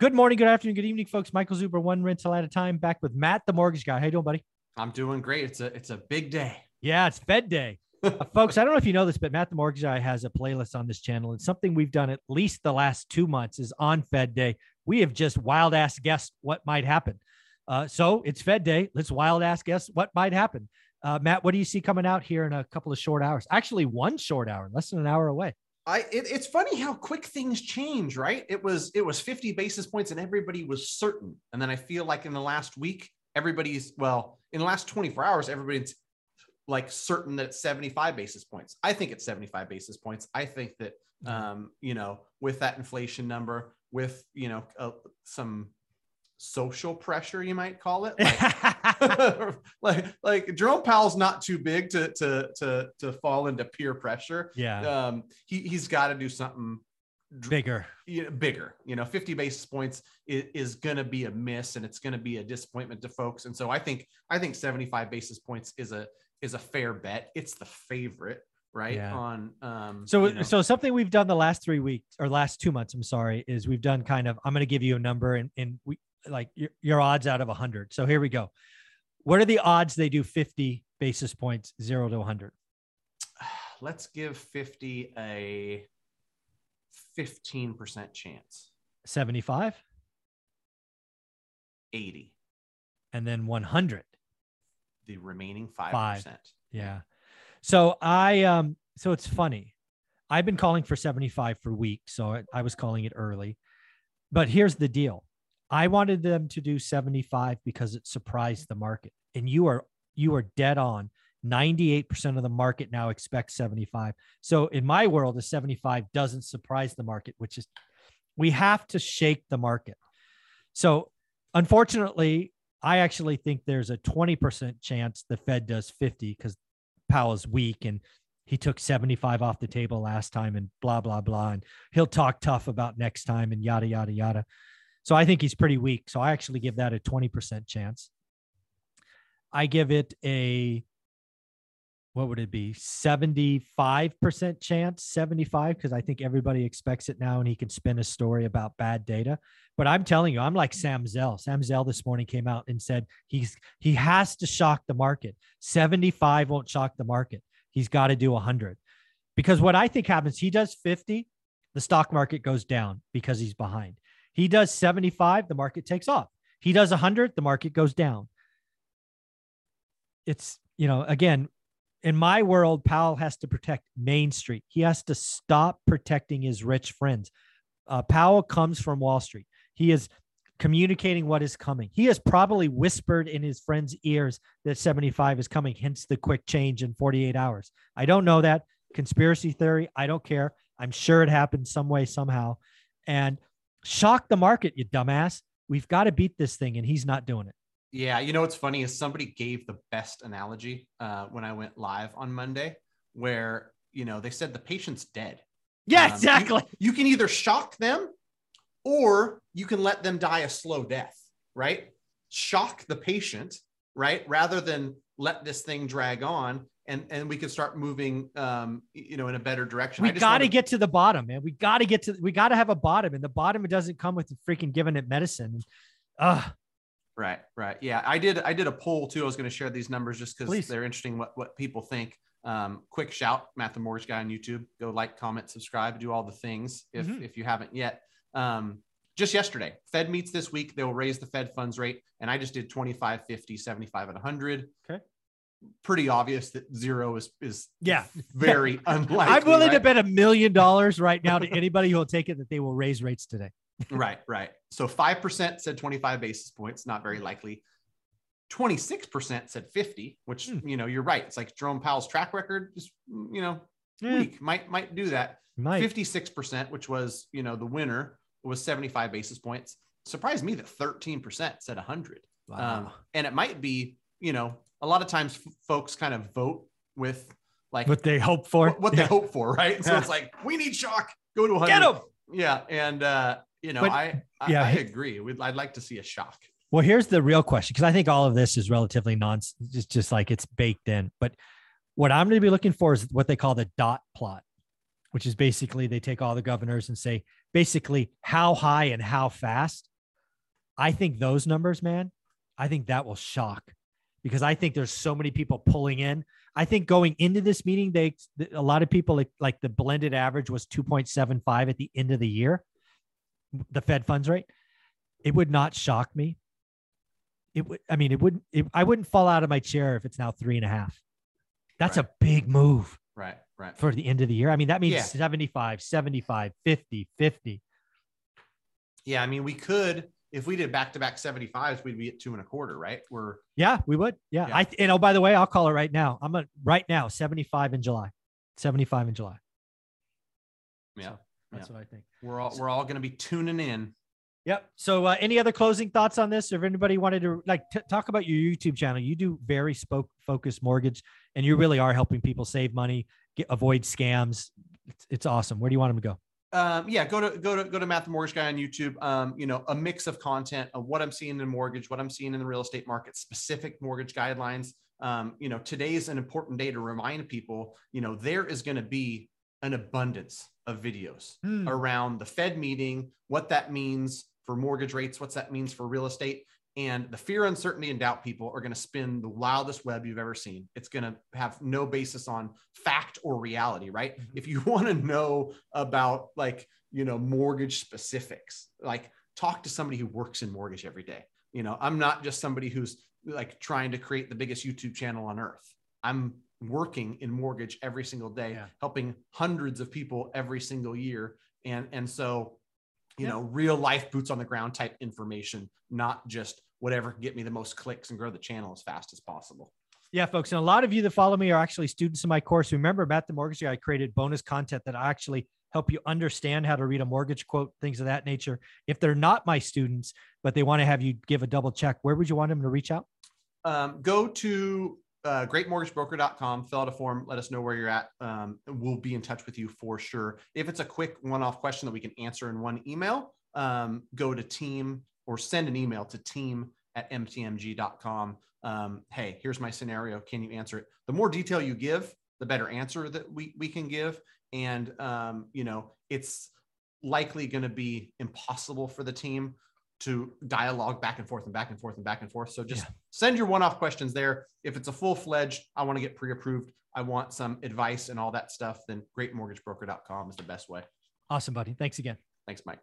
Good morning, good afternoon, good evening, folks. Michael Zuber, one rental at a time, back with Matt, the mortgage guy. How you doing, buddy? I'm doing great. It's a it's a big day. Yeah, it's Fed Day. uh, folks, I don't know if you know this, but Matt the Mortgage Guy has a playlist on this channel. and something we've done at least the last two months is on Fed Day. We have just wild ass guessed what might happen. Uh, so it's Fed Day. Let's wild ass guess what might happen. Uh, Matt, what do you see coming out here in a couple of short hours? Actually, one short hour, less than an hour away. I it, it's funny how quick things change, right? It was it was 50 basis points and everybody was certain. And then I feel like in the last week, everybody's well, in the last 24 hours, everybody's like certain that it's 75 basis points. I think it's 75 basis points. I think that um, you know, with that inflation number, with you know, uh, some social pressure, you might call it. Like, like, like Jerome Powell's not too big to to to to fall into peer pressure. Yeah. Um, he he's got to do something Bigger. you know, bigger. You know, 50 basis points is, is going to be a miss, and it's going to be a disappointment to folks. And so I think I think 75 basis points is a is a fair bet. It's the favorite, right? Yeah. On um. So, you know, so something we've done the last three weeks or last two months, I'm sorry, is we've done kind of, I'm going to give you a number and, and we like your, your odds out of 100. So here we go. What are the odds they do 50 basis points, zero to 100? let's give 50 a 15% chance. 75 80. and then 100. The remaining 5%. Five. Yeah. So I um so it's funny. I've been calling for 75 for weeks, so I, I was calling it early. But here's the deal. I wanted them to do 75 because it surprised the market. And you are you are dead on. 98% of the market now expects 75. So in my world, a 75 doesn't surprise the market, which is we have to shake the market. So unfortunately, I actually think there's a 20% chance the Fed does 50 because Powell's weak and he took 75 off the table last time and blah, blah, blah. And he'll talk tough about next time and yada, yada, yada. So I think he's pretty weak. So I actually give that a 20% chance. I give it a, what would it be? 75% chance, 75, because I think everybody expects it now and he can spin a story about bad data. But I'm telling you, I'm like Sam Zell. Sam Zell this morning came out and said he's he has to shock the market. 75 won't shock the market. He's got to do 100. Because what I think happens, he does 50, the stock market goes down because he's behind. He does 75, the market takes off. He does 100, the market goes down. It's, you know, again, in my world, Powell has to protect Main Street. He has to stop protecting his rich friends. Uh, Powell comes from Wall Street. He is communicating what is coming. He has probably whispered in his friends' ears that 75 is coming, hence the quick change in 48 hours. I don't know that. Conspiracy theory, I don't care. I'm sure it happened some way, somehow. And shock the market, you dumbass. We've got to beat this thing, and he's not doing it. Yeah, you know what's funny is somebody gave the best analogy uh, when I went live on Monday, where you know they said the patient's dead. Yeah, Um, you- exactly. You, can either shock them, or you can let them die a slow death. Right? Shock the patient, right, rather than let this thing drag on, and and we can start moving, um, you know, in a better direction. we got to get to the bottom, man. We got to get to. We got to have a bottom, and the bottom doesn't come with freaking giving it medicine. Uh, Right, right. Yeah, I did. I did a poll too. I was going to share these numbers just because they're interesting. What what people think. Um, quick shout, Matt the Mortgage Guy on YouTube. Go like, comment, subscribe, do all the things if Mhm. if you haven't yet. Um, just yesterday, Fed meets this week. They will raise the Fed funds rate, and I just did 25, 50, 75, and 100. Okay. Pretty obvious that zero is is Yeah. very unlikely. I'm willing to bet a million dollars right now to anybody who will take it that they will raise rates today. right, right. So 5% said 25 basis points, not very likely. 26% said 50, which, Hmm. you know, you're right. It's like Jerome Powell's track record is, you know, Yeah, weak. Might might do that. might. 56%, which was, you know, the winner was 75 basis points. Surprised me that 13% said 100. Um, and it might be, you know, a lot of times f- folks kind of vote with like what they hope for. what, what they hope for, right? So Yeah. it's like we need shock, go to 100. Get 'em! Yeah, and uh, you know, But- I I, yeah, I agree. We'd, I'd like to see a shock. Well, here's the real question because I think all of this is relatively non, just just like it's baked in. But what I'm going to be looking for is what they call the dot plot, which is basically they take all the governors and say basically how high and how fast. I think those numbers, man, I think that will shock because I think there's so many people pulling in. I think going into this meeting, they a lot of people like, like the blended average was 2.75 at the end of the year, the Fed funds rate. It would not shock me. It would, I mean, it wouldn't, it, I wouldn't fall out of my chair if it's now three and a half. That's Right. a big move Right. Right. for the end of the year. I mean, that means Yeah. 75, 75, 50, 50. Yeah. I mean, we could, if we did back to back 75s, we'd be at two and a quarter, right? We're, Yeah, we would. Yeah. Yeah. I, and oh, by the way, I'll call it right now. I'm a, right now, 75 in July, 75 in July. yeah, So that's what I think. we're all, we're all going to be tuning in. Yep. So, uh, any other closing thoughts on this? Or if anybody wanted to like t- talk about your YouTube channel, you do very spoke focused mortgage, and you really are helping people save money, get, avoid scams. It's, it's awesome. Where do you want them to go? Um, yeah, go to go to go to Matt the Mortgage Guy on YouTube. Um, you know, a mix of content of what I'm seeing in mortgage, what I'm seeing in the real estate market, specific mortgage guidelines. Um, you know, today is an important day to remind people. You know, there is going to be an abundance of videos Hmm. around the Fed meeting, what that means for mortgage rates, what that means for real estate. And the fear, uncertainty, and doubt people are going to spin the wildest web you've ever seen. It's going to have no basis on fact or reality, right? Mhm. If you want to know about like, you know, mortgage specifics, like talk to somebody who works in mortgage every day. You know, I'm not just somebody who's like trying to create the biggest YouTube channel on earth. I'm working in mortgage every single day, Yeah. helping hundreds of people every single year. And and so, you Yeah. know, real life boots on the ground type information, not just whatever can get me the most clicks and grow the channel as fast as possible. Yeah, folks. And a lot of you that follow me are actually students in my course. Remember, Matt the Mortgage Guy, I created bonus content that I actually help you understand how to read a mortgage quote, things of that nature. If they're not my students, but they want to have you give a double check, where would you want them to reach out? um, go to uh, greatmortgagebroker.com, fill out a form, let us know where you're at. Um, we'll be in touch with you for sure. If it's a quick one off question that we can answer in one email, um, go to team or send an email to team at mtmg.com. Um, hey, here's my scenario. Can you answer it? The more detail you give, the better answer that we, we can give. And, um, you know, it's likely going to be impossible for the team to dialogue back and forth and back and forth and back and forth. So just Yeah. send your one-off questions there. If it's a full-fledged, I want to get pre-approved, I want some advice and all that stuff, then greatmortgagebroker.com is the best way. Awesome, buddy. Thanks again. Thanks, Mike.